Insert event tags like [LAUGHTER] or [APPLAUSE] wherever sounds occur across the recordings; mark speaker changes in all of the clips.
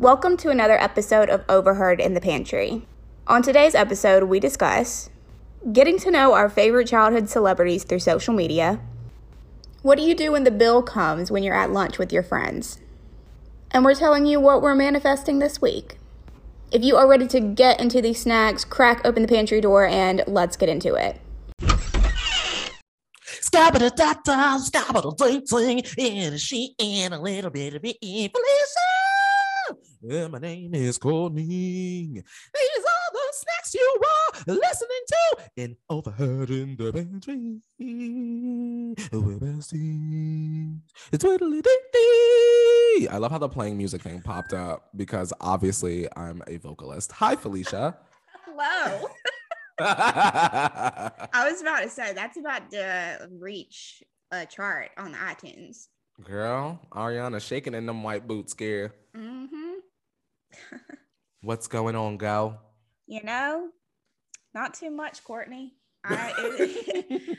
Speaker 1: Welcome to another episode of Overheard in the Pantry. On today's episode, we discuss getting to know our favorite childhood celebrities through social media. What do you do when the bill comes when you're at lunch with your friends? And we're telling you what we're manifesting this week. If you are ready to get into these snacks, crack open the pantry door and let's get into it.
Speaker 2: Scabba da da, scabba da ding and she and a little bit of it, Felicia. Yeah, my name is Courtney. These are the snacks you are listening to in Overheard in the Pantry. We're besties. It's twiddly dee dee. I love how the playing music thing popped up because obviously I'm a vocalist. Hi, Felicia. [LAUGHS]
Speaker 1: Hello. [LAUGHS] I was about to say that's about to reach a chart on the iTunes.
Speaker 2: Girl, Ariana shaking in them white boots, scare.
Speaker 1: Mm-hmm.
Speaker 2: What's going on, gal?
Speaker 1: You know, not too much, Courtney. I,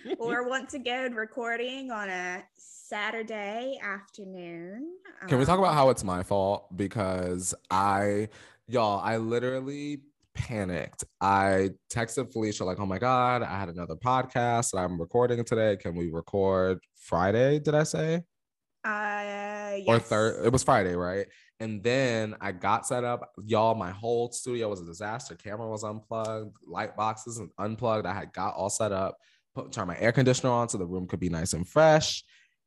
Speaker 1: [LAUGHS] [LAUGHS] we're once again recording on a Saturday afternoon.
Speaker 2: Can we talk
Speaker 1: Um,
Speaker 2: about how it's my fault? Because I, y'all, I literally panicked. I texted Felicia, like, oh my God, I had another podcast that I'm recording today. Can we record Friday? Did I say?
Speaker 1: Uh, yes.
Speaker 2: Or third? It was Friday, right? And then I got set up. Y'all, my whole studio was a disaster. Camera was unplugged, light boxes and unplugged. I had got all set up, put turn my air conditioner on so the room could be nice and fresh.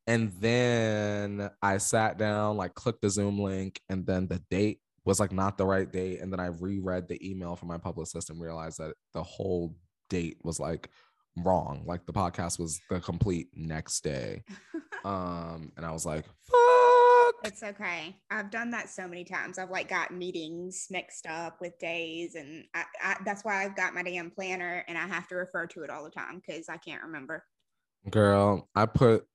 Speaker 2: And then I sat down, like clicked the Zoom link, and then the date was like not the right date. And then I reread the email from my publicist and realized that the whole date was like wrong. Like the podcast was the complete next day. [LAUGHS] Um, and I was like, fuck.
Speaker 1: It's okay. I've done that so many times. I've like got meetings mixed up with days, and I, I, that's why I've got my damn planner, and I have to refer to it all the time because I can't remember.
Speaker 2: Girl, I put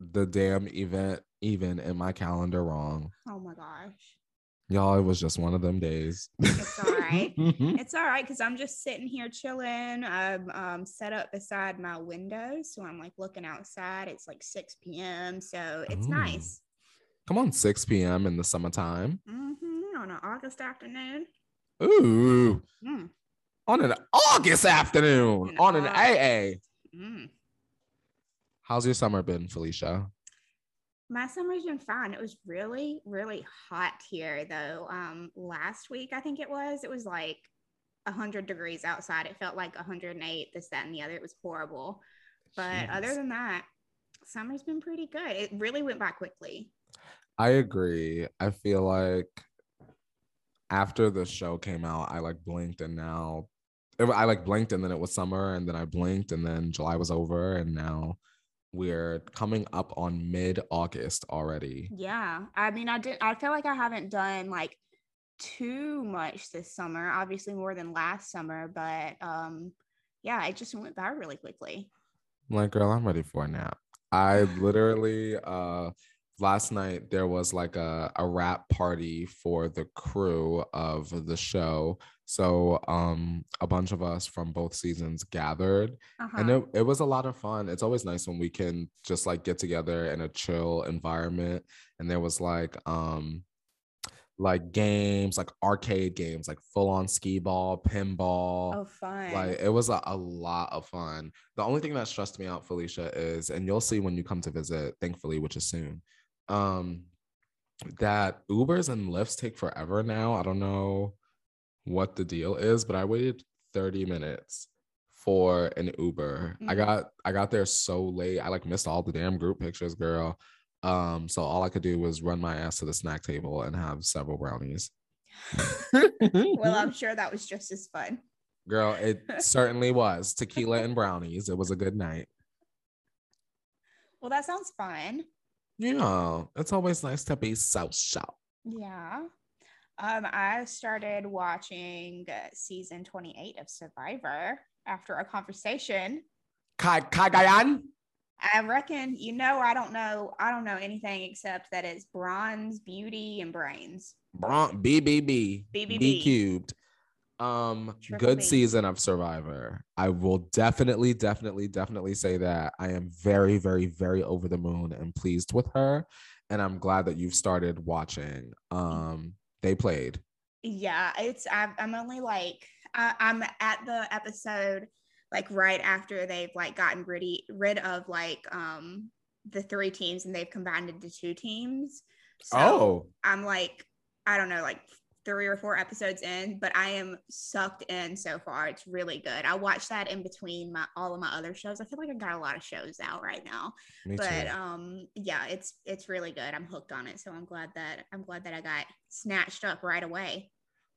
Speaker 2: the damn event even in my calendar wrong.
Speaker 1: Oh my gosh,
Speaker 2: Y'all, it was just one of them days.
Speaker 1: it's all right. [LAUGHS] it's all right because I'm just sitting here chilling. I'm um, set up beside my window, so I'm like looking outside. It's like 6 p.m., so it's
Speaker 2: Ooh.
Speaker 1: nice.
Speaker 2: Come on, 6 p.m. in the summertime.
Speaker 1: hmm on an August afternoon.
Speaker 2: Ooh,
Speaker 1: Mm,
Speaker 2: on an August afternoon,
Speaker 1: An
Speaker 2: on an AA.
Speaker 1: mm.
Speaker 2: How's your summer been, Felicia?
Speaker 1: My summer's been fine. It was really, really hot here though. Um, last week I think it was. It was like hundred degrees outside. It felt like 108. This, that, and the other. It was horrible. But other than that, summer's been pretty good. It really went by quickly.
Speaker 2: I agree. I feel like after the show came out, I like blinked and now I like blinked and then it was summer and then I blinked and then July was over and now we're coming up on mid August already.
Speaker 1: Yeah. I mean, I did. I feel like I haven't done like too much this summer. Obviously more than last summer, but um, yeah, it just went by really quickly.
Speaker 2: I'm like, girl, I'm ready for a nap. I [LAUGHS] literally uh last night there was like a, a wrap party for the crew of the show. So um a bunch of us from both seasons gathered
Speaker 1: Uh-huh.
Speaker 2: and it, it was a lot of fun. It's always nice when we can just like get together in a chill environment. And there was like um like games, like arcade games, like full on skee ball, pinball
Speaker 1: oh, fun.
Speaker 2: like it was a, a lot of fun the only thing that stressed me out felicia is and you'll see when you come to visit thankfully which is soon um that ubers and Lyfts take forever now i don't know what the deal is but i waited 30 minutes for an uber i
Speaker 1: Mhm.
Speaker 2: got i got there so late i like missed all the damn group pictures girl um so all i could do was run my ass to the snack table and have several brownies [LAUGHS]
Speaker 1: well, I'm [LAUGHS] sure that was just as fun.
Speaker 2: Girl, it [LAUGHS] certainly was. Tequila and brownies. It was a good night.
Speaker 1: Well, that sounds fun.
Speaker 2: Know, it's always nice to be social.
Speaker 1: Yeah. Um, I started watching uh, season 28 of Survivor after a conversation.
Speaker 2: Kai Cagayan?
Speaker 1: I reckon you know I don't know I don't know anything except that it's brawn, beauty, and brains.
Speaker 2: Bron- BBB.
Speaker 1: BBB.
Speaker 2: B cubed. Um,
Speaker 1: Triple
Speaker 2: good season of Survivor. I will definitely, definitely, definitely say that I am very, very, very over the moon and pleased with her. And I'm glad that you've started watching. Um, they played.
Speaker 1: Yeah, it's I'm, I'm only like I, I'm at the episode like right after they've like gotten rid rid of like um the three teams and they've combined into two teams. So
Speaker 2: oh,
Speaker 1: I'm like I don't know like three or four episodes in, but I am sucked in so far. It's really good. I watched that in between my all of my other shows. I feel like I got a lot of shows out right now.
Speaker 2: me
Speaker 1: but
Speaker 2: too.
Speaker 1: um yeah, it's it's really good. I'm hooked on it. So I'm glad that I'm glad that I got snatched up right away.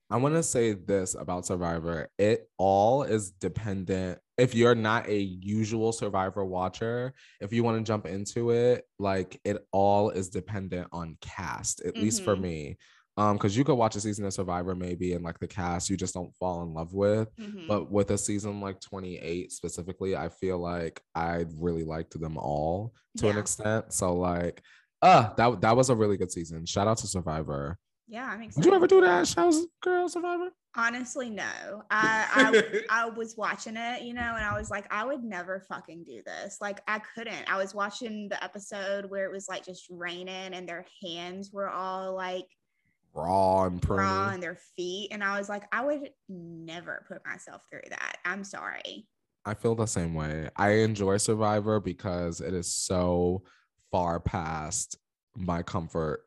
Speaker 2: I want to say this about Survivor. It all is dependent. If you're not a usual Survivor watcher, if you want to jump into it, like it all is dependent on cast, at least for
Speaker 1: Mhm.
Speaker 2: me. Um, because you could watch a season of Survivor maybe and like the cast you just don't fall in love with.
Speaker 1: Mhm.
Speaker 2: But with a season like 28 specifically, I feel like I really liked them all to an extent. So like uh that that was a really good season. Shout out to Survivor.
Speaker 1: yeah, I'm excited.
Speaker 2: Did you ever do that? Shout out girl Survivor?
Speaker 1: Honestly, no. I, I [LAUGHS] I was watching it, you know, and I was like, I would never fucking do this. Like, I couldn't. I was watching the episode where it was like just raining and their hands were all like
Speaker 2: Raw and pruny.
Speaker 1: raw and their feet, and I was like, I would never put myself through that. I'm sorry.
Speaker 2: I feel the same way. I enjoy Survivor because it is so far past my comfort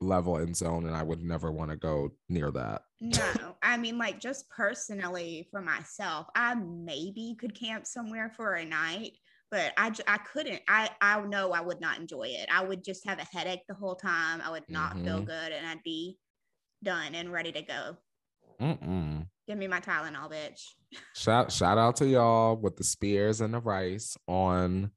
Speaker 2: level and zone, and I would never want to go near that.
Speaker 1: No, [LAUGHS] I mean, like, just personally for myself, I maybe could camp somewhere for a night, but I, I couldn't. I, I know I would not enjoy it. I would just have a headache the whole time. I would not feel
Speaker 2: Mhm.
Speaker 1: good, and I'd be done and ready to go.
Speaker 2: Mm-mm.
Speaker 1: Give me my Tylenol, bitch.
Speaker 2: Shout shout out to y'all with the spears and the rice on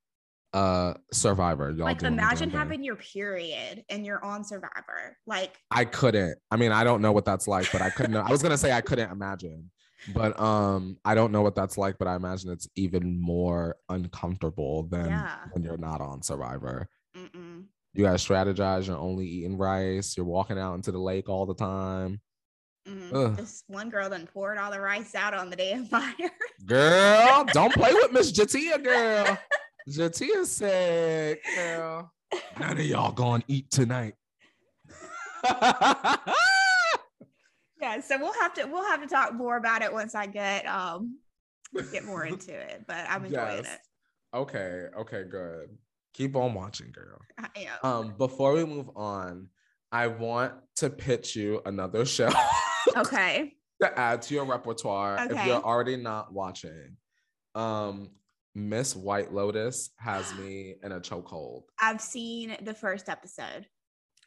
Speaker 2: uh Survivor. Y'all
Speaker 1: like,
Speaker 2: doing the damn
Speaker 1: imagine having your period and you're on Survivor. Like,
Speaker 2: I couldn't. I mean, I don't know what that's like, but I couldn't. I was gonna say I couldn't imagine, but um, I don't know what that's like, but I imagine it's even more uncomfortable than
Speaker 1: Yeah.
Speaker 2: when you're not on Survivor.
Speaker 1: mm-mm.
Speaker 2: You gotta strategize. You're only eating rice. You're walking out into the lake all the time.
Speaker 1: Mm.
Speaker 2: Ugh.
Speaker 1: This one girl then poured all the rice out on the damn [LAUGHS] fire.
Speaker 2: Girl, don't play with Miss [LAUGHS] J'Tia, girl. J'Tia said, girl, none of y'all gonna eat tonight. [LAUGHS]
Speaker 1: yeah, so we'll have to we'll have to talk more about it once I get um get more into it. But I'm enjoying
Speaker 2: Yes.
Speaker 1: it.
Speaker 2: Okay, okay, good. Keep on watching, girl.
Speaker 1: I am.
Speaker 2: Um, before we move on, I want to pitch you another show [LAUGHS]
Speaker 1: okay.
Speaker 2: to add to your repertoire if you're already not watching. Um, Miss White Lotus has me [GASPS] in a chokehold.
Speaker 1: I've seen the first episode.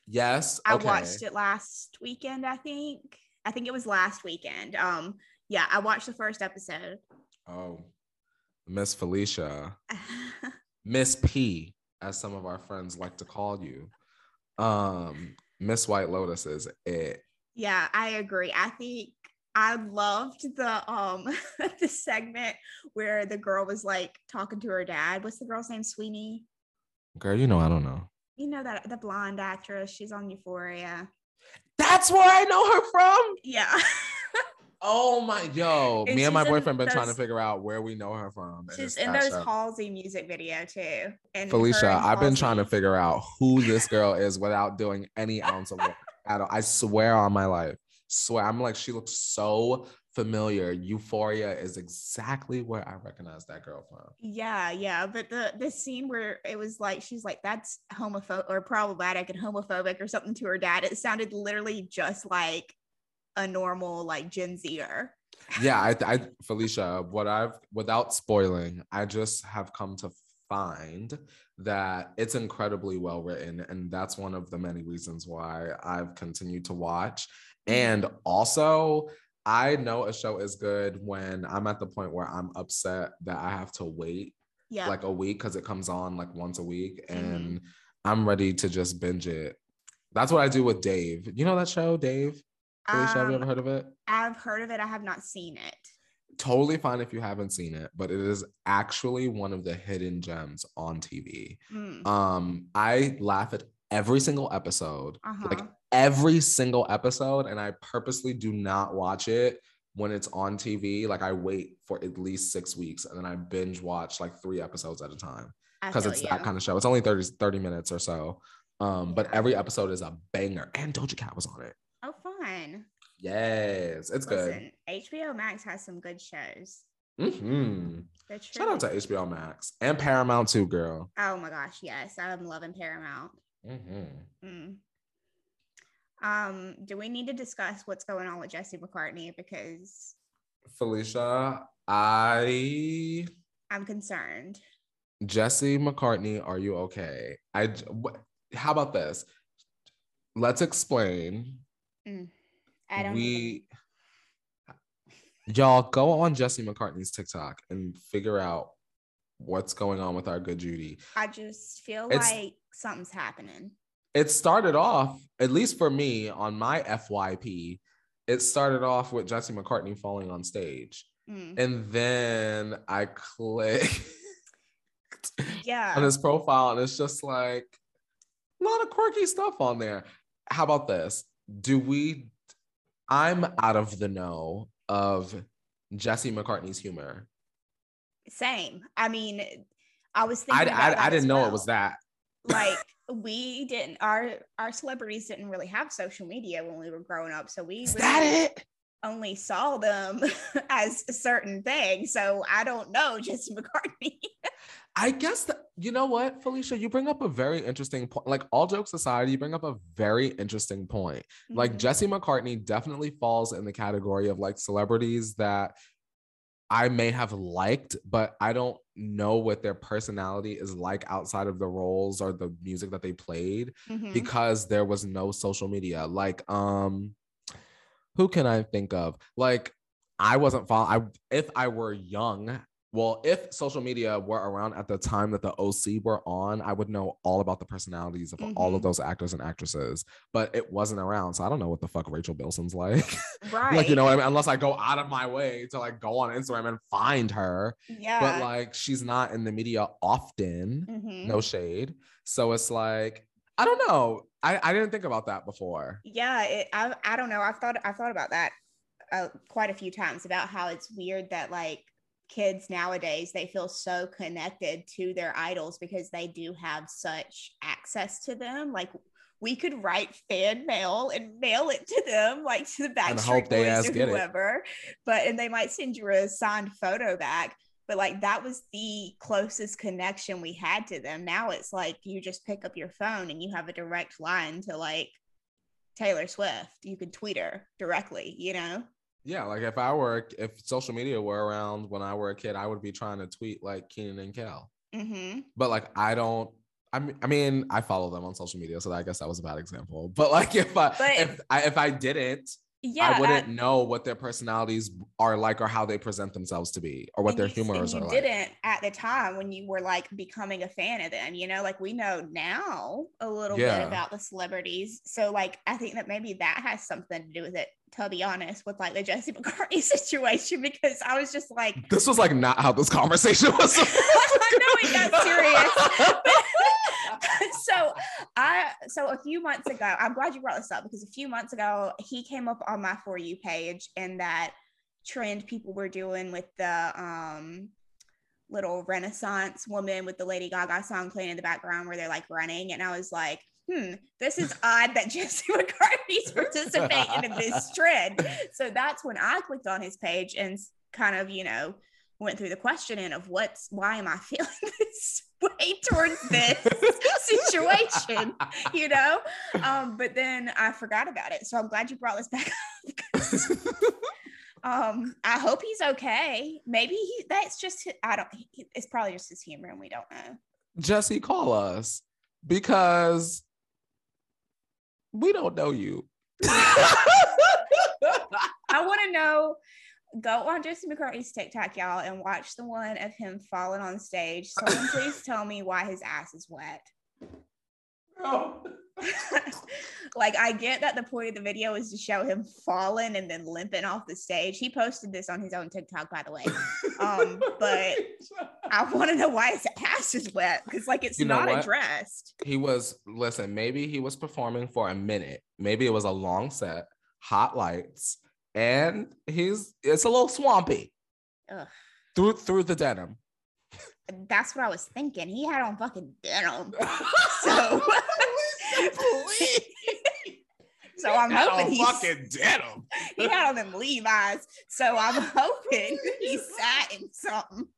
Speaker 2: Yes,
Speaker 1: I watched it last weekend, I think. I think it was last weekend. Um, yeah, I watched the first episode.
Speaker 2: Oh, Miss Felicia, [LAUGHS] Miss P, as some of our friends like to call you. Um, Miss White Lotus is it.
Speaker 1: yeah, I agree. I think I loved the um [LAUGHS] the segment where the girl was like talking to her dad. What's the girl's name? Sweeney.
Speaker 2: Girl, you know I don't know.
Speaker 1: You know that the blonde actress. She's on Euphoria.
Speaker 2: That's where I know her from.
Speaker 1: Yeah. [LAUGHS]
Speaker 2: Oh my yo,
Speaker 1: And
Speaker 2: me and my boyfriend been trying to figure out where we know her from.
Speaker 1: She's in those
Speaker 2: show.
Speaker 1: Halsey music video too. And
Speaker 2: Felicia,
Speaker 1: and
Speaker 2: I've been trying to figure out who this girl is without doing any ounce of work [LAUGHS] at all. I swear on my life. Swear. I'm like, she looks so familiar. Euphoria is exactly where I recognize that girl from.
Speaker 1: Yeah, yeah, but the the scene where it was like she's like that's homophobic or problematic and homophobic or something to her dad. It sounded literally just like a normal like Gen Zer.
Speaker 2: Yeah, I, I [LAUGHS] Felicia, what I've without spoiling, I just have come to find that it's incredibly well written, and that's one of the many reasons why I've continued to watch. And also, I know a show is good when I'm at the point where I'm upset that I have to wait
Speaker 1: Yeah,
Speaker 2: like a week because it comes on like once a week,
Speaker 1: Mhm.
Speaker 2: and I'm ready to just binge it. That's what I do with Dave. You know that show, Dave? Felicia, have you
Speaker 1: Um,
Speaker 2: ever heard of it?
Speaker 1: I've heard of it. I have not seen it.
Speaker 2: totally fine if you haven't seen it, but it is actually one of the hidden gems on TV.
Speaker 1: Mm,
Speaker 2: Um, I laugh at every single episode,
Speaker 1: uh-huh.
Speaker 2: like every single episode, and I purposely do not watch it when it's on TV. Like I wait for at least six weeks and then I binge watch like three episodes at a time because it's
Speaker 1: you.
Speaker 2: that kind of show. It's only 30, 30 minutes or so. Um, but every episode is a banger, and Doja Cat was on it.
Speaker 1: Listen.
Speaker 2: Yes, it's
Speaker 1: Listen, HBO Max has some good shows.
Speaker 2: good. hmm Shout out to HBO Max and Paramount too, girl.
Speaker 1: Oh my gosh, yes. I'm loving Paramount.
Speaker 2: hmm
Speaker 1: Mm. Um, do we need to discuss what's going on with Jesse McCartney? Because
Speaker 2: Felicia, I
Speaker 1: I'm concerned.
Speaker 2: Jesse McCartney, are you okay? I. wh- how about this? Let's explain.
Speaker 1: I don't
Speaker 2: we y'all go on Jesse McCartney's TikTok and figure out what's going on with our good Judy.
Speaker 1: I just feel
Speaker 2: It's-
Speaker 1: like something's happening.
Speaker 2: It started off, at least for me, on my FYP, it started off with Jesse McCartney falling on stage.
Speaker 1: Mm.
Speaker 2: And then I click. [LAUGHS]
Speaker 1: Yeah.
Speaker 2: on his profile, and it's just like a lot of quirky stuff on there. How about this? Do we? I'm out of the know of Jesse McCartney's humor.
Speaker 1: Same. I mean, I was
Speaker 2: I,
Speaker 1: thinking.
Speaker 2: I,
Speaker 1: that
Speaker 2: I didn't know
Speaker 1: well.
Speaker 2: it was that.
Speaker 1: like we didn't our our celebrities didn't really have social media when we were growing up so we
Speaker 2: Is
Speaker 1: really
Speaker 2: that it?
Speaker 1: only saw them [LAUGHS] as a certain thing so i don't know jesse mccartney [LAUGHS]
Speaker 2: I guess that you know what, Felicia, you bring up a very interesting point. Like all jokes aside, you bring up a very interesting point. Like
Speaker 1: Mhm.
Speaker 2: Jesse McCartney definitely falls in the category of like celebrities that I may have liked, but I don't know what their personality is like outside of the roles or the music that they played
Speaker 1: Mhm.
Speaker 2: because there was no social media. Like, um, who can I think of? Like, I wasn't following. I if I were young, well, if social media were around at the time that the OC were on, I would know all about the personalities of all of
Speaker 1: Mhm.
Speaker 2: those actors and actresses. But it wasn't around, so I don't know what the fuck Rachel Bilson's like.
Speaker 1: right [LAUGHS]
Speaker 2: like, you know I mean? Unless I go out of my way to like go on Instagram and find her.
Speaker 1: yeah
Speaker 2: But like, she's not in the media often
Speaker 1: Mhm.
Speaker 2: no shade. So it's like, I don't know. I, I didn't think about that before.
Speaker 1: yeah it, I, I don't know i've thought i've thought about that uh, quite a few times about how it's weird that like kids nowadays they feel so connected to their idols because they do have such access to them. Like we could write fan mail and mail it to them like to the backstreet boys or whoever but and they might send you a signed photo back but like that was the closest connection we had to them. Now it's like you just pick up your phone and you have a direct line to like taylor swift. You can tweet her directly you know
Speaker 2: Yeah, like if I were, if social media were around when I were a kid, I would be trying to tweet like Keenan and Kel.
Speaker 1: mm-hmm.
Speaker 2: But like, I don't. I mean, I mean, I follow them on social media, so I guess that was a bad example. [LAUGHS] But like, if I
Speaker 1: But-
Speaker 2: if I if I didn't,
Speaker 1: yeah
Speaker 2: I wouldn't know what their personalities are like or how they present themselves to be or what their
Speaker 1: you,
Speaker 2: humors
Speaker 1: and
Speaker 2: are
Speaker 1: you
Speaker 2: like.
Speaker 1: didn't at the time when you were like becoming a fan of them you know like we know now a little
Speaker 2: Yeah.
Speaker 1: bit about the celebrities so like i think that maybe that has something to do with it to be honest with like the jesse mccartney [LAUGHS] situation because i was just like
Speaker 2: This was like not how this conversation was. [LAUGHS]
Speaker 1: I know it got serious. [LAUGHS] so I so a few months ago, I'm glad you brought this up because a few months ago he came up on my for you page and that trend people were doing with the um little renaissance woman with the Lady Gaga song playing in the background where they're like running and I was like Hmm, this is odd that [LAUGHS] Jesse McCartney's participating in this [LAUGHS] trend. So that's when I clicked on his page and kind of, you know, went through the questioning of what's why am I [LAUGHS] feeling this way towards this situation, you know? Um, but then I forgot about it. So I'm glad you brought this back up. because, um, I hope he's okay. Maybe he that's just I don't he- it's probably just his humor and we don't know.
Speaker 2: Jesse, call us because we don't know you. [LAUGHS]
Speaker 1: I want to know. Go on Jesse McCartney's TikTok, y'all, and watch the one of him falling on stage. Someone [LAUGHS] please tell me why his ass is wet. [LAUGHS] like I get that the point of the video is to show him falling and then limping off the stage. He posted this on his own TikTok, by the way. [LAUGHS] Um, but [LAUGHS] I want to know why his ass is wet because like it's
Speaker 2: You know
Speaker 1: not
Speaker 2: what?
Speaker 1: addressed.
Speaker 2: he was listen, maybe he was performing for a minute. Maybe it was a long set, hot lights, and he's it's a little swampy
Speaker 1: Ugh.
Speaker 2: through through the denim.
Speaker 1: That's what I was thinking. He had on fucking denim. [LAUGHS] So [LAUGHS] So I'm hoping
Speaker 2: on
Speaker 1: he's
Speaker 2: fucking denim.
Speaker 1: he had on them Levi's. So I'm hoping he sat in something.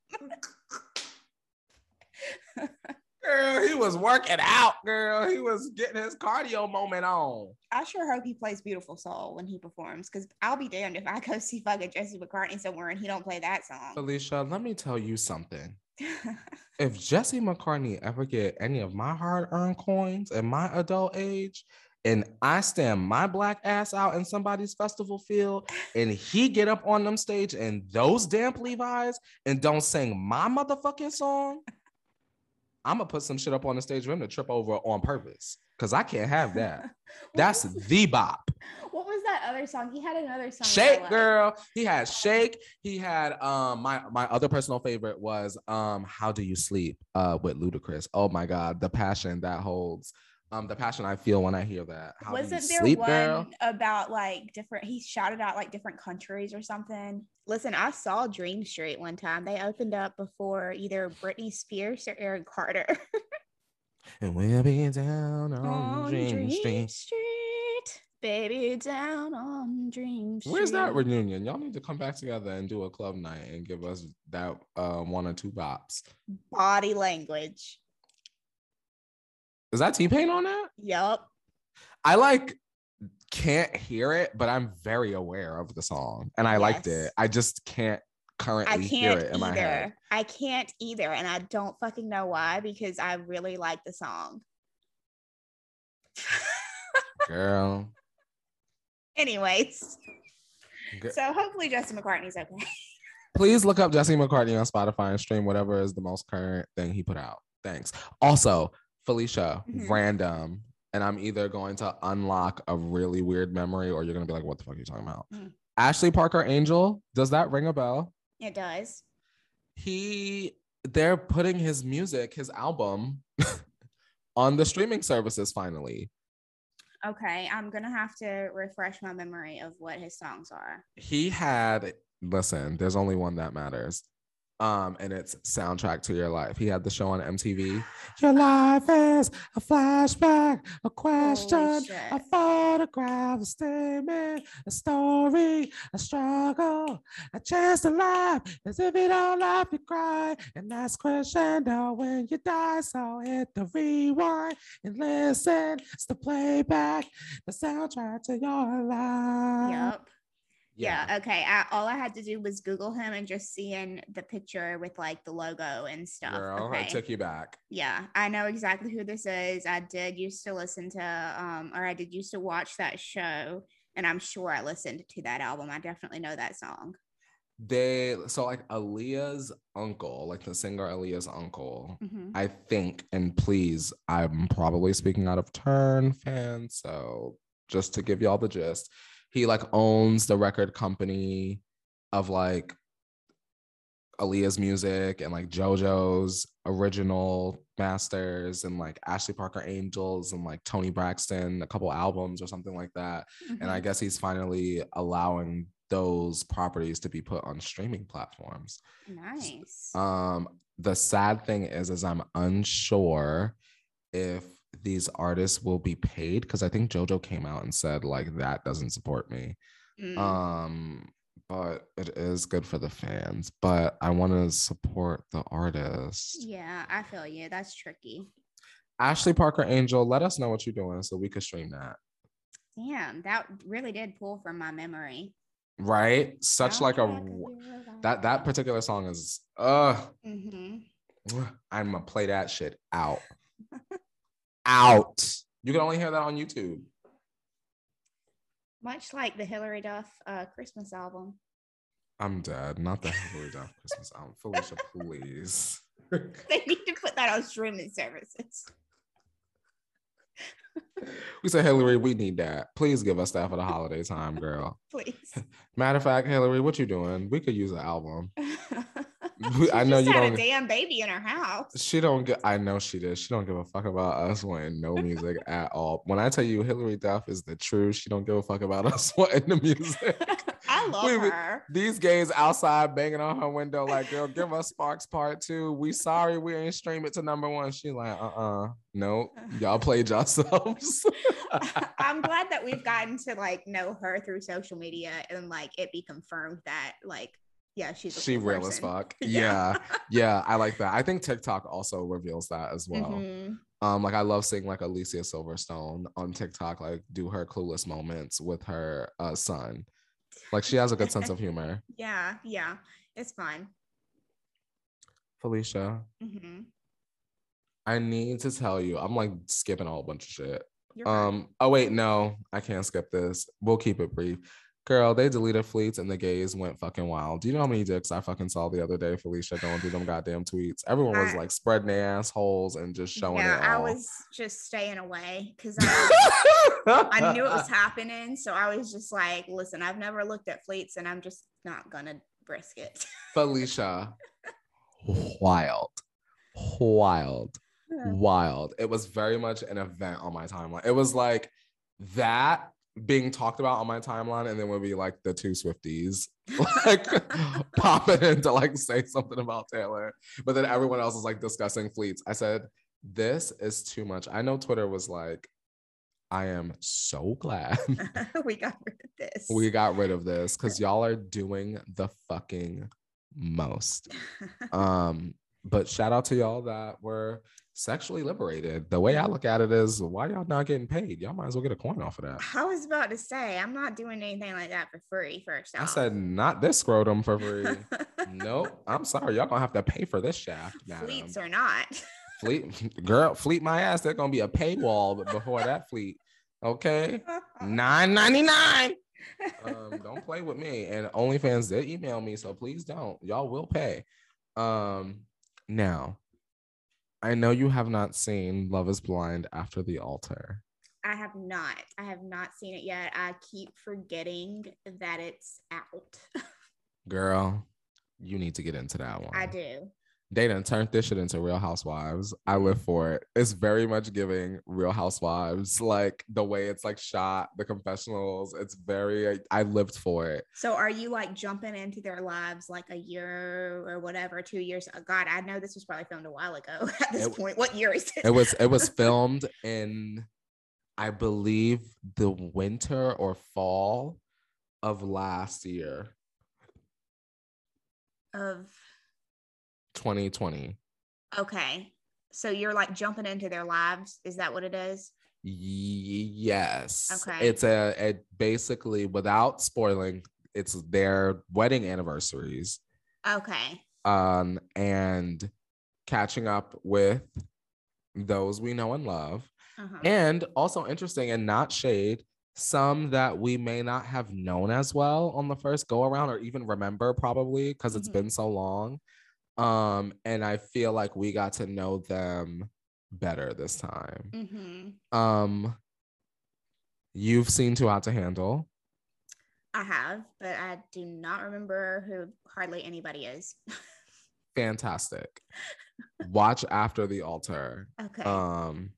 Speaker 2: Girl, he was working out, girl. He was getting his cardio moment on.
Speaker 1: I sure hope he plays Beautiful Soul when he performs, because I'll be damned if I go see fucking Jesse McCartney somewhere and he don't play that song.
Speaker 2: Felicia, let me tell you something. If Jesse McCartney ever get any of my hard-earned coins at my adult age, and I stand my black ass out in somebody's festival field, and he get up on them stage in those damn Levi's and don't sing my motherfucking song, I'm gonna put some shit up on the stage for him to trip over on purpose. Cause I can't have that. [LAUGHS] That's the bop.
Speaker 1: What was that other song? He had another song.
Speaker 2: Shake girl. He had shake. He had um my my other personal favorite was um How Do You Sleep uh with Ludacris. Oh my god, the passion that holds. Um the passion I feel when I hear that. How
Speaker 1: Wasn't there
Speaker 2: sleep,
Speaker 1: one
Speaker 2: girl?
Speaker 1: about like different? He shouted out like different countries or something. Listen, I saw Dream Street one time. They opened up before either Britney Spears or Aaron Carter. [LAUGHS]
Speaker 2: And we'll be down on,
Speaker 1: on
Speaker 2: Dream, Street.
Speaker 1: Street, baby, down on Dream Street.
Speaker 2: Where's that reunion? Y'all need to come back together and do a club night and give us that uh, one or two bops.
Speaker 1: Body language.
Speaker 2: Is that T Pain on that?
Speaker 1: Yup.
Speaker 2: I like can't hear it, but I'm very aware of the song and I liked it. I just can't
Speaker 1: I
Speaker 2: currently hear
Speaker 1: can't
Speaker 2: it in my head.
Speaker 1: either. I can't either, and I don't fucking know why because I really like the song. [LAUGHS]
Speaker 2: Girl.
Speaker 1: Anyways,
Speaker 2: G-
Speaker 1: so hopefully Justin McCartney's okay.
Speaker 2: Please look up Jesse McCartney on Spotify and stream whatever is the most current thing he put out. Thanks. Also, Felicia,
Speaker 1: Mhm.
Speaker 2: random. And I'm either going to unlock a really weird memory or you're going to be like, what the fuck are you talking about?
Speaker 1: Mm.
Speaker 2: Ashley Parker Angel, does that ring a bell?
Speaker 1: It does.
Speaker 2: He, they're putting his music, his album [LAUGHS] on the streaming services finally.
Speaker 1: Okay, I'm gonna have to refresh my memory of what his songs are.
Speaker 2: he had listen there's only one that matters um and it's soundtrack to your life. He had the show on mtv your life is a flashback a question a photograph a statement a story a struggle a chance to laugh. As if you don't laugh you cry. And that's crescendo when you die. So hit the rewind and listen. It's the playback the soundtrack to your life.
Speaker 1: Yep. Yeah. Okay. I, all I had to do was Google him and just seeing the picture with like the logo and stuff.
Speaker 2: Girl,
Speaker 1: okay.
Speaker 2: I took you back.
Speaker 1: yeah, I know exactly who this is. I did used to listen to, um, or I did used to watch that show, and I'm sure I listened to that album. I definitely know that song.
Speaker 2: They so like Aaliyah's uncle, like the singer Aaliyah's uncle,
Speaker 1: Mhm.
Speaker 2: I think, and please, I'm probably speaking out of turn, fans. So just to give y'all the gist, he like owns the record company of like Aaliyah's music and like JoJo's original masters and like Ashley Parker Angels and like Toni Braxton, a couple albums or something like that. And I guess he's finally allowing those properties to be put on streaming platforms.
Speaker 1: nice.
Speaker 2: Um, the sad thing is, is I'm unsure if these artists will be paid because I think JoJo came out and said like that doesn't support me.
Speaker 1: Mm.
Speaker 2: Um, but it is good for the fans. But I want to support the artist.
Speaker 1: yeah, I feel you. That's tricky.
Speaker 2: Ashley Parker Angel, let us know what you're doing so we could stream that.
Speaker 1: Damn, that really did pull from my memory.
Speaker 2: Right? Such like a
Speaker 1: Soundtrack of
Speaker 2: w-
Speaker 1: your
Speaker 2: that that particular song is uh
Speaker 1: Mhm.
Speaker 2: I'm gonna play that shit out. Out. You can only hear that on YouTube.
Speaker 1: Much like the Hilary Duff uh, Christmas album.
Speaker 2: I'm dead. Not the Hilary Duff Christmas album. Felicia, please. [LAUGHS]
Speaker 1: They need to put that on streaming services.
Speaker 2: we said Hilary, we need that. Please give us that for the holiday time, girl. [LAUGHS]
Speaker 1: Please.
Speaker 2: Matter of fact, Hilary, what you doing? We could use an album. [LAUGHS] [LAUGHS] I know
Speaker 1: just
Speaker 2: you
Speaker 1: had
Speaker 2: don't-
Speaker 1: a damn baby in her house.
Speaker 2: She don't get. I know she did. She don't give a fuck about us wanting no music [LAUGHS] at all. When I tell you Hilary Duff is the truth, she don't give a fuck about [LAUGHS] us wanting the music.
Speaker 1: I love
Speaker 2: We-
Speaker 1: her.
Speaker 2: These gays outside banging on her window, like, girl, give us Sparks Part Two. We sorry we ain't stream it to number one. She like, uh uh nope. Y'all played yourselves.
Speaker 1: I'm glad that we've gotten to like know her through social media and like it be confirmed that like yeah she's a
Speaker 2: she
Speaker 1: cool
Speaker 2: real as fuck. Yeah. yeah, I like that. I think TikTok also reveals that as well.
Speaker 1: Mhm.
Speaker 2: Um, like I love seeing like Alicia Silverstone on TikTok, like do her clueless moments with her uh, son. Like she has a good sense of humor. [LAUGHS]
Speaker 1: Yeah, yeah, it's fun.
Speaker 2: Felicia,
Speaker 1: hmm
Speaker 2: I need to tell you, I'm like skipping a whole bunch of shit.
Speaker 1: You're fine.
Speaker 2: Um, oh wait, no, I can't skip this. We'll keep it brief. Girl, they deleted fleets and the gays went fucking wild. Do you know how many dicks I fucking saw the other day, Felicia, going through them goddamn tweets? Everyone was
Speaker 1: I-
Speaker 2: like spreading their assholes and just showing
Speaker 1: yeah,
Speaker 2: it all.
Speaker 1: I was just staying away because [LAUGHS] I, I knew it was happening. So I was just like, listen, I've never looked at fleets and I'm just not gonna risk it.
Speaker 2: Felicia. [LAUGHS] Wild. Wild. Wild. It was very much an event on my timeline. It was like that being talked about on my timeline, and then would be like the two Swifties [LAUGHS] like [LAUGHS] popping in to like say something about Taylor. But then everyone else is like discussing fleets. I said, This is too much. I know Twitter was like, I am so glad [LAUGHS]
Speaker 1: we got rid of this.
Speaker 2: we got rid of this because y'all are doing the fucking most. Um, but shout out to y'all that were sexually liberated. The way I look at it is, why y'all not getting paid? Y'all might as well get a coin off of that.
Speaker 1: I was about to say, I'm not doing anything like that for free. First off,
Speaker 2: I said, not this scrotum for free. [LAUGHS] nope. I'm sorry. Y'all gonna have to pay for this shaft. madam.
Speaker 1: fleets or not.
Speaker 2: Fleet, girl, fleet my ass. There's gonna be a paywall before that fleet. Okay, nine ninety nine. um, [LAUGHS] don't play with me. And OnlyFans did email me, so please don't. Y'all will pay. Um, now, I know you have not seen Love Is Blind after the altar.
Speaker 1: I have not. I have not seen it yet. I keep forgetting that it's out.
Speaker 2: Girl, you need to get into that one.
Speaker 1: I do.
Speaker 2: They done turned this shit into Real Housewives. I live mm-hmm. for it. It's very much giving Real Housewives, like the way it's like shot, the confessionals. It's very. I lived for it.
Speaker 1: So are you like jumping into their lives like a year or whatever, two years? Oh, God, I know this was probably filmed a while ago [LAUGHS] at this
Speaker 2: It-
Speaker 1: point. What year is it?
Speaker 2: it was it was [LAUGHS] filmed in i believe the winter or fall of last year
Speaker 1: of
Speaker 2: 2020
Speaker 1: okay. So you're like jumping into their lives. Is that what it is?
Speaker 2: Yes
Speaker 1: Okay.
Speaker 2: it's a it basically without spoiling it's their wedding anniversaries
Speaker 1: Okay.
Speaker 2: um and catching up with those we know and love
Speaker 1: Uh-huh.
Speaker 2: and also interesting and not shade some that we may not have known as well on the first go around or even remember probably because it's
Speaker 1: Mhm.
Speaker 2: been so long um and i feel like we got to know them better this time
Speaker 1: hmm
Speaker 2: um you've seen too hot to handle
Speaker 1: I have, but I do not remember who hardly anybody is. [LAUGHS]
Speaker 2: fantastic watch after the altar
Speaker 1: okay.
Speaker 2: um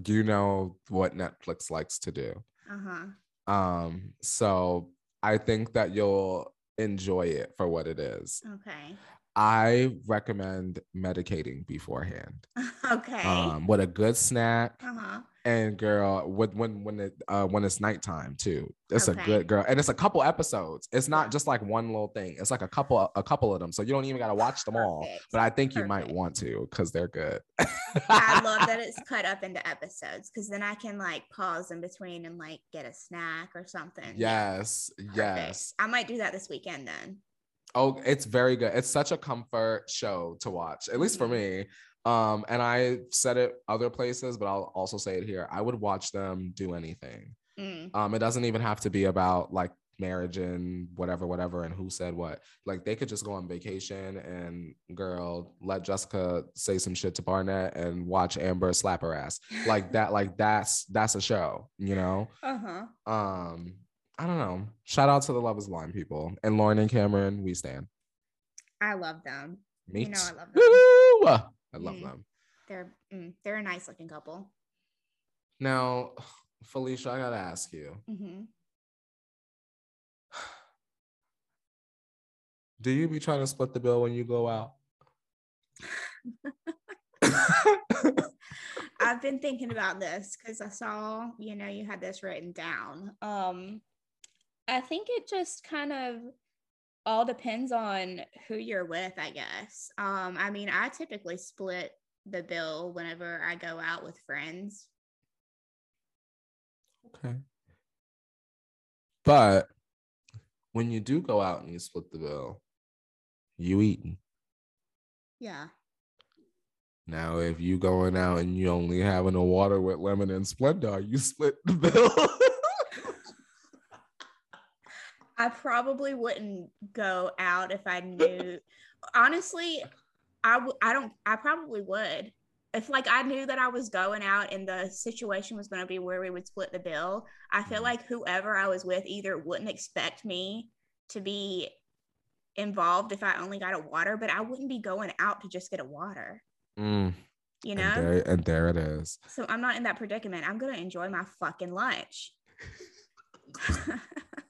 Speaker 2: do you know what netflix likes to do
Speaker 1: uh-huh.
Speaker 2: Um, so I think that you'll enjoy it for what it is.
Speaker 1: Okay.
Speaker 2: I recommend medicating beforehand. [LAUGHS]
Speaker 1: okay.
Speaker 2: Um, with a good snack
Speaker 1: uh-huh.
Speaker 2: and girl, with when when it uh when it's nighttime too. It's
Speaker 1: Okay.
Speaker 2: a good girl. And it's a couple episodes. It's not just like one little thing. It's like a couple a couple of them. So you don't even gotta watch them all. But I think you might want to because they're good.
Speaker 1: I love that [LAUGHS] it's cut up into episodes because then I can like pause in between and like get a snack or something.
Speaker 2: Yes,
Speaker 1: perfect.
Speaker 2: yes.
Speaker 1: I might do that this weekend then.
Speaker 2: Oh, it's very good. It's such a comfort show to watch, at least for
Speaker 1: Mhm.
Speaker 2: me. Um, and I said it other places, but I'll also say it here. I would watch them do anything.
Speaker 1: Mm.
Speaker 2: Um, it doesn't even have to be about like marriage and whatever, whatever, and who said what. Like they could just go on vacation and girl, let Jessica say some shit to Barnett and watch Amber slap her ass. Like that, like that's that's a show, you know? [LAUGHS]
Speaker 1: Uh-huh.
Speaker 2: Um, I don't know. Shout out to the Love is Blind people and Lauren and Cameron. We stand.
Speaker 1: I love them.
Speaker 2: Me
Speaker 1: You know. I love them.
Speaker 2: Woo! I love
Speaker 1: Mm.
Speaker 2: them.
Speaker 1: They're mm, they're a nice looking couple.
Speaker 2: Now, Felicia, I gotta ask you.
Speaker 1: hmm
Speaker 2: Do you be trying to split the bill when you go out? [LAUGHS]
Speaker 1: I've been thinking about this because I saw, you know, you had this written down. Um, I think it just kind of all depends on who you're with, I guess. Um, I mean, I typically split the bill whenever I go out with friends.
Speaker 2: Okay. But when you do go out and you split the bill, you eating.
Speaker 1: Yeah.
Speaker 2: Now, if you going out and you only having a water with lemon and Splenda, you split the bill. [LAUGHS]
Speaker 1: I probably wouldn't go out if I knew. Honestly, I w- I don't. I probably would if like I knew that I was going out and the situation was going to be where we would split the bill. I feel
Speaker 2: Mhm.
Speaker 1: like whoever I was with either wouldn't expect me to be involved if I only got a water, but I wouldn't be going out to just get a water.
Speaker 2: Mm,
Speaker 1: You
Speaker 2: and,
Speaker 1: know.
Speaker 2: there, and there it is.
Speaker 1: So I'm not in that predicament. I'm gonna enjoy my fucking lunch. [LAUGHS]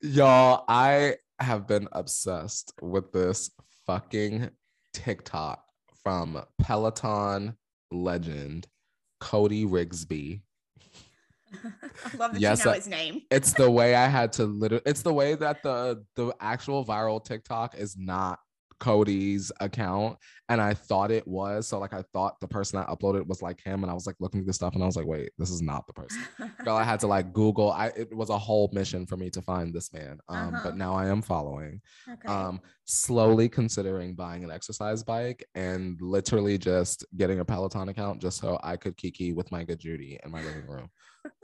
Speaker 2: Y'all, I have been obsessed with this fucking TikTok from Peloton legend Cody Rigsby. [LAUGHS]
Speaker 1: I love that
Speaker 2: Yes,
Speaker 1: you know
Speaker 2: I-
Speaker 1: his name. [LAUGHS]
Speaker 2: It's the way I had to literally it's the way that the the actual viral TikTok is not Cody's account and I thought it was. So like I thought the person that uploaded was like him and I was like looking at this stuff and I was like, wait, this is not the person. [LAUGHS] Girl, I had to like Google. I it was a whole mission for me to find this man. Um,
Speaker 1: Uh-huh.
Speaker 2: but now I am following.
Speaker 1: okay.
Speaker 2: Um, slowly considering buying an exercise bike and literally just getting a Peloton account just so I could kiki with my good Judy in my living room.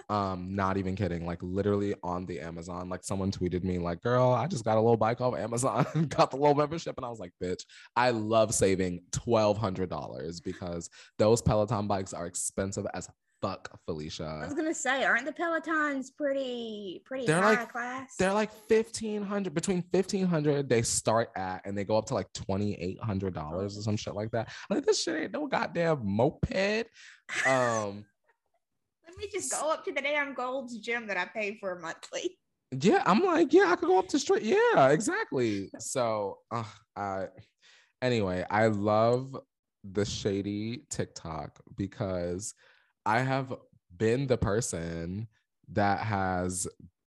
Speaker 2: Um, not even kidding. Like literally on the Amazon, like someone tweeted me, like, girl, I just got a little bike off Amazon, [LAUGHS] got the little membership. And I was like, bitch, I love saving twelve hundred dollars because those Peloton bikes are expensive as fuck, Felicia.
Speaker 1: I was gonna say, aren't the Pelotons pretty pretty
Speaker 2: They're
Speaker 1: high
Speaker 2: like-
Speaker 1: class?
Speaker 2: They're like fifteen hundred, between fifteen hundred they start at, and they go up to like twenty eight hundred dollars or some shit like that. Like this shit ain't no goddamn moped. Um,
Speaker 1: me just go up to the damn Gold's gym that I pay for monthly.
Speaker 2: yeah, I'm like, yeah, I could go up to straight. Yeah, exactly. So, uh, I anyway, I love the shady TikTok because I have been the person that has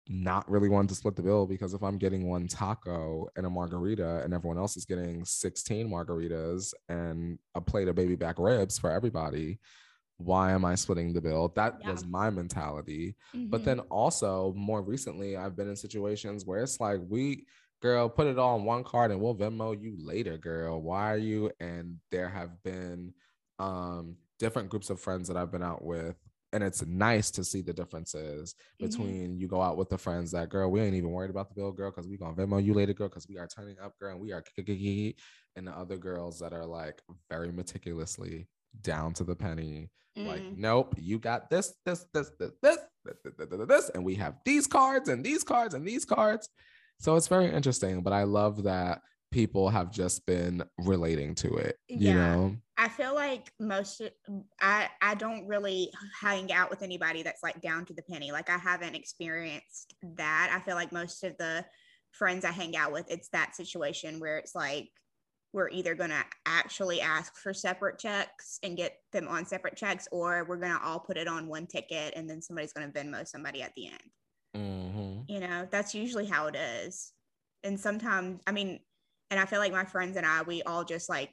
Speaker 2: not really wanted to split the bill because if I'm getting one taco and a margarita and everyone else is getting 16 margaritas and a plate of baby back ribs for everybody, why am I splitting the bill? That
Speaker 1: Yeah.
Speaker 2: was my mentality. But
Speaker 1: Mhm.
Speaker 2: then also more recently, I've been in situations where it's like, we, girl, put it all on one card and we'll Venmo you later, girl. Why are you? And there have been um different groups of friends that I've been out with. And it's nice to see the differences
Speaker 1: Mhm.
Speaker 2: between you go out with the friends that girl, we ain't even worried about the bill, girl, because we gonna Venmo you later, girl, because we are turning up, girl, and we are and the other girls that are like very meticulously down to the penny like
Speaker 1: Mm.
Speaker 2: nope you got this this this this this this, this, this, this, this, and we have these cards and these cards and these cards so it's very interesting but i love that people have just been relating to it you
Speaker 1: Yeah.
Speaker 2: know
Speaker 1: I feel like most I I don't really hang out with anybody that's like down to the penny. Like I haven't experienced that. I feel like most of the friends I hang out with, it's that situation where it's like we're either gonna actually ask for separate checks and get them on separate checks, or we're gonna all put it on one ticket and then somebody's gonna Venmo somebody at the end.
Speaker 2: Mhm.
Speaker 1: You know, that's usually how it is. And sometimes, I mean, and I feel like my friends and I, we all just like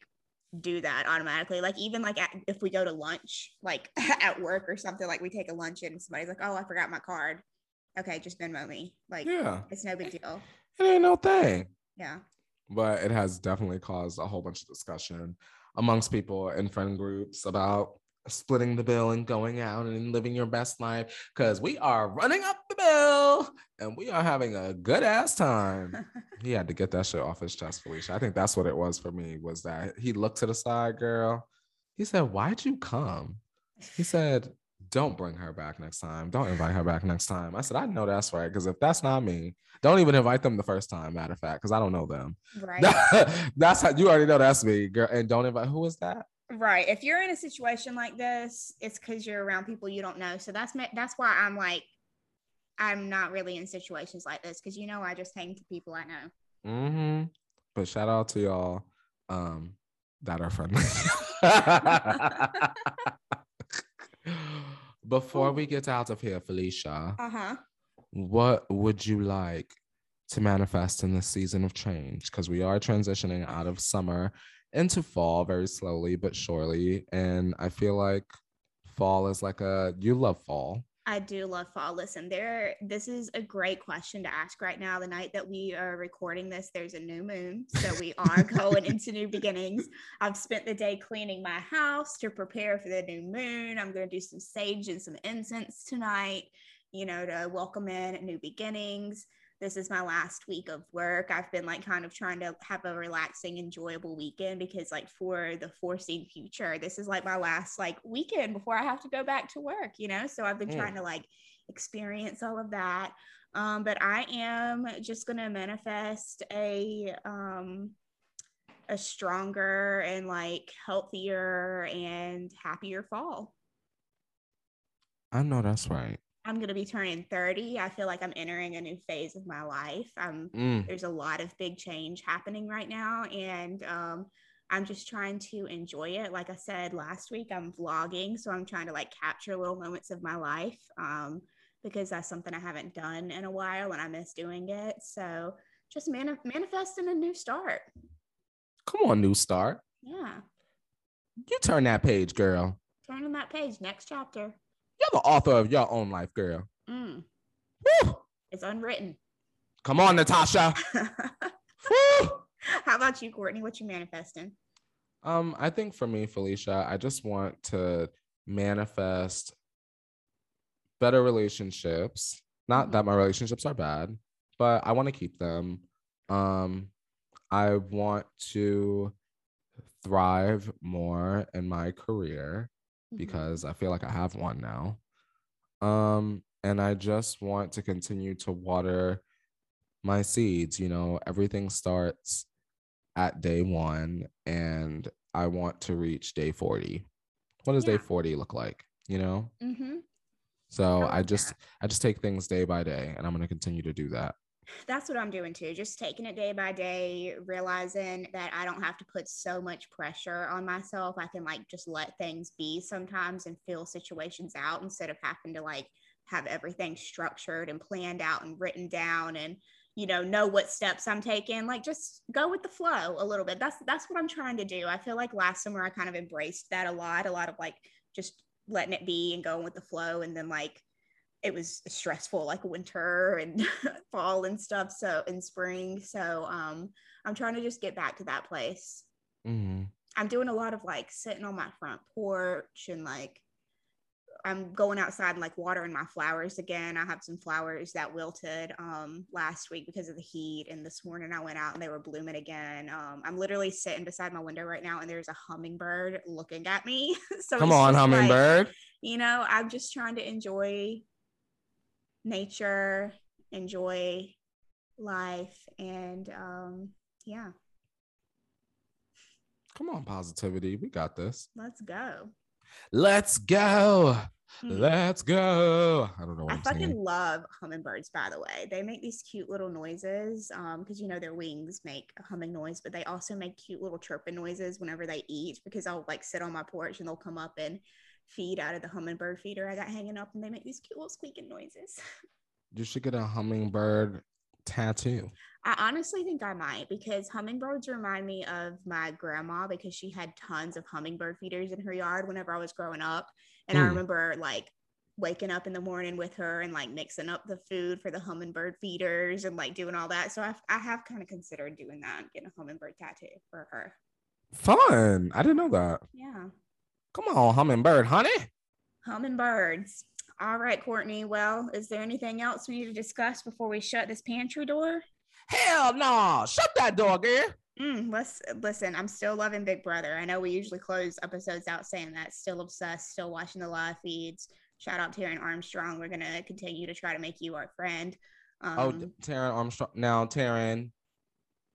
Speaker 1: do that automatically. Like even like at, if we go to lunch, like [LAUGHS] at work or something, like we take a lunch and somebody's like, "Oh, I forgot my card." Okay, just Venmo me. Like
Speaker 2: yeah
Speaker 1: it's no big deal.
Speaker 2: it ain't no thing
Speaker 1: Yeah.
Speaker 2: But it has definitely caused a whole bunch of discussion amongst people in friend groups about splitting the bill and going out and living your best life because we are running up the bill and we are having a good ass time. [LAUGHS] he had to get that shit off his chest, Felicia. I think that's what it was for me was that he looked to the side, girl. He said, Why'd you come? He said, Don't bring her back next time. Don't invite her back next time. I said, I know that's right. Because if that's not me, don't even invite them the first time, matter of fact, because I don't know them.
Speaker 1: right. [LAUGHS]
Speaker 2: that's how you already know that's me, girl. And don't invite who is that?
Speaker 1: right. If you're in a situation like this, it's because you're around people you don't know. So that's that's why I'm like, I'm not really in situations like this because you know I just hang to people I know.
Speaker 2: Mm-hmm. But shout out to y'all um, that are friendly. [LAUGHS] [LAUGHS] Before we get out of here, Felicia,
Speaker 1: Uh huh.
Speaker 2: what would you like to manifest in this season of change? Because we are transitioning out of summer into fall very slowly but surely. And I feel like fall is like a, you love fall.
Speaker 1: I do love fall. Listen, there. This is a great question to ask right now. The night that we are recording this, there's a new moon, so we are going [LAUGHS] into new beginnings. I've spent the day cleaning my house to prepare for the new moon. I'm going to do some sage and some incense tonight. You know, to welcome in new beginnings. This is my last week of work. I've been like kind of trying to have a relaxing, enjoyable weekend because, like, for the foreseen future, this is like my last like weekend before I have to go back to work, you know? So I've been
Speaker 2: Mm.
Speaker 1: trying to like experience all of that. Um, but I am just gonna manifest a um a stronger and like healthier and happier fall.
Speaker 2: I know that's right.
Speaker 1: I'm gonna be turning 30. I feel like I'm entering a new phase of my life. I'm
Speaker 2: Mm,
Speaker 1: there's a lot of big change happening right now and um, i'm just trying to enjoy it like i said last week i'm vlogging so i'm trying to like capture little moments of my life um, because that's something i haven't done in a while and i miss doing it so just mani- manifesting a new start
Speaker 2: come on, new start.
Speaker 1: yeah
Speaker 2: You turn that page, girl.
Speaker 1: turning that page next chapter
Speaker 2: You're the author of your own life, girl.
Speaker 1: mm, it's unwritten
Speaker 2: Come on, Natasha. [LAUGHS]
Speaker 1: How about you courtney what you manifesting
Speaker 2: Um, I think for me, Felicia, I just want to manifest better relationships. Not that my relationships are bad, but I want to keep them. Um, I want to thrive more in my career
Speaker 1: Mhm.
Speaker 2: because I feel like I have one now. Um, and I just want to continue to water my seeds. You know, everything starts at day one, and I want to reach day 40. What does
Speaker 1: Yeah.
Speaker 2: day 40 look like? You know?
Speaker 1: Mhm.
Speaker 2: So
Speaker 1: I
Speaker 2: I just
Speaker 1: that.
Speaker 2: I just take things day by day and I'm gonna continue to do that.
Speaker 1: That's what I'm doing too. Just taking it day by day, realizing that I don't have to put so much pressure on myself. I can like just let things be sometimes and feel situations out instead of having to like have everything structured and planned out and written down and you know know what steps I'm taking. Like just go with the flow a little bit. That's that's what I'm trying to do. I feel like last summer I kind of embraced that a lot, a lot of like just letting it be and going with the flow and then like it was stressful like winter and [LAUGHS] fall and stuff so in spring so um i'm trying to just get back to that place
Speaker 2: Mhm.
Speaker 1: i'm doing a lot of like sitting on my front porch and like i'm going outside and like watering my flowers again i have some flowers that wilted um last week because of the heat and this morning i went out and they were blooming again um i'm literally sitting beside my window right now and there's a hummingbird looking at me [LAUGHS] so
Speaker 2: Come on,
Speaker 1: just, like,
Speaker 2: hummingbird.
Speaker 1: you know, I'm just trying to enjoy nature, enjoy life, and um, yeah,
Speaker 2: Come on, positivity. We got this.
Speaker 1: let's go.
Speaker 2: Let's go.
Speaker 1: Mm.
Speaker 2: Let's go. I don't know what
Speaker 1: I
Speaker 2: I'm
Speaker 1: fucking
Speaker 2: singing.
Speaker 1: love hummingbirds, by the way. They make these cute little noises um, because you know their wings make a humming noise, but they also make cute little chirping noises whenever they eat because I'll like sit on my porch and they'll come up and feed out of the hummingbird feeder I got hanging up and they make these cute little squeaking noises. [LAUGHS]
Speaker 2: You should get a hummingbird tattoo.
Speaker 1: I honestly think I might because hummingbirds remind me of my grandma because she had tons of hummingbird feeders in her yard whenever I was growing up. And I
Speaker 2: Hmm.
Speaker 1: remember like waking up in the morning with her and like mixing up the food for the hummingbird feeders and like doing all that. So I, I have kind of considered doing that, getting a hummingbird tattoo for her.
Speaker 2: Fun. I didn't know that.
Speaker 1: Yeah.
Speaker 2: Come on, hummingbird, honey.
Speaker 1: Hummingbirds. All right, Courtney. Well, is there anything else we need to discuss before we shut this pantry door?
Speaker 2: Hell no. Shut that door, girl.
Speaker 1: Mm, let's listen. I'm still loving Big Brother. I know we usually close episodes out saying that. Still obsessed. Still watching the live feeds. Shout out to Aaron Armstrong. We're gonna continue to try to make you our friend. Um,
Speaker 2: oh, Taryn Armstrong. Now, Taryn.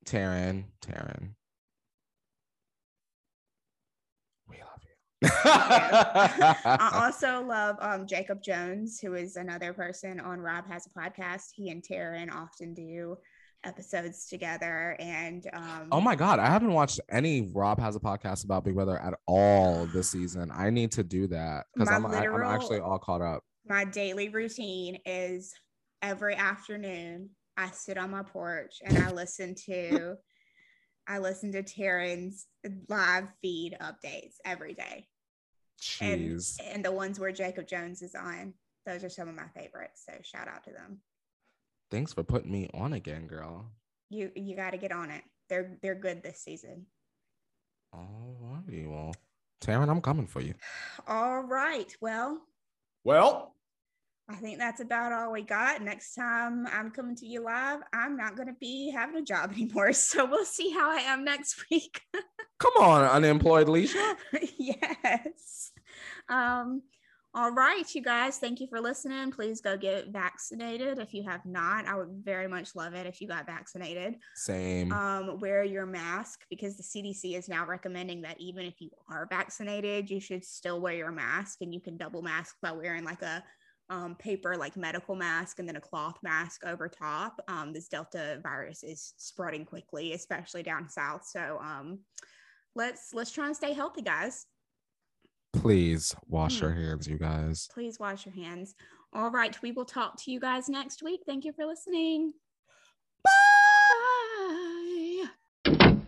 Speaker 2: Taryn. Taryn. We love you. [LAUGHS]
Speaker 1: I also love um, Jacob Jones, who is another person on Rob Has a Podcast. He and Taryn often do episodes together. And um,
Speaker 2: oh my god, I haven't watched any Rob has a podcast about Big Brother at all this season. I need to do that because I'm, literal, I'm actually all caught up.
Speaker 1: My daily routine is every afternoon I sit on my porch and I listen to [LAUGHS] I listen to Taryn's live feed updates every day.
Speaker 2: Jeez.
Speaker 1: And, and the ones where Jacob Jones is on. Those are some of my favorites. So shout out to them.
Speaker 2: Thanks for putting me on again, girl.
Speaker 1: You you got to get on it. They're they're good this season.
Speaker 2: All righty, well, Taryn, I'm coming for you.
Speaker 1: All right, well.
Speaker 2: Well.
Speaker 1: I think that's about all we got. Next time I'm coming to you live, I'm not going to be having a job [LAUGHS] anymore. So we'll see how I am next [LAUGHS] week.
Speaker 2: Come on, unemployed Leisha. [LAUGHS]
Speaker 1: yes. Um, all right, you guys, thank you for listening. Please go get vaccinated if you have not. I would very much love it if you got vaccinated.
Speaker 2: Same.
Speaker 1: Um, wear your mask because the CDC is now recommending that even if you are vaccinated, you should still wear your mask and you can double mask by wearing like a um, paper like medical mask and then a cloth mask over top. Um, this Delta virus is spreading quickly, especially down south. So um, let's let's try and stay healthy, guys.
Speaker 2: Please wash your hmm. hands, you guys.
Speaker 1: Please wash your hands. All right. We will talk to you guys next week. Thank you for listening.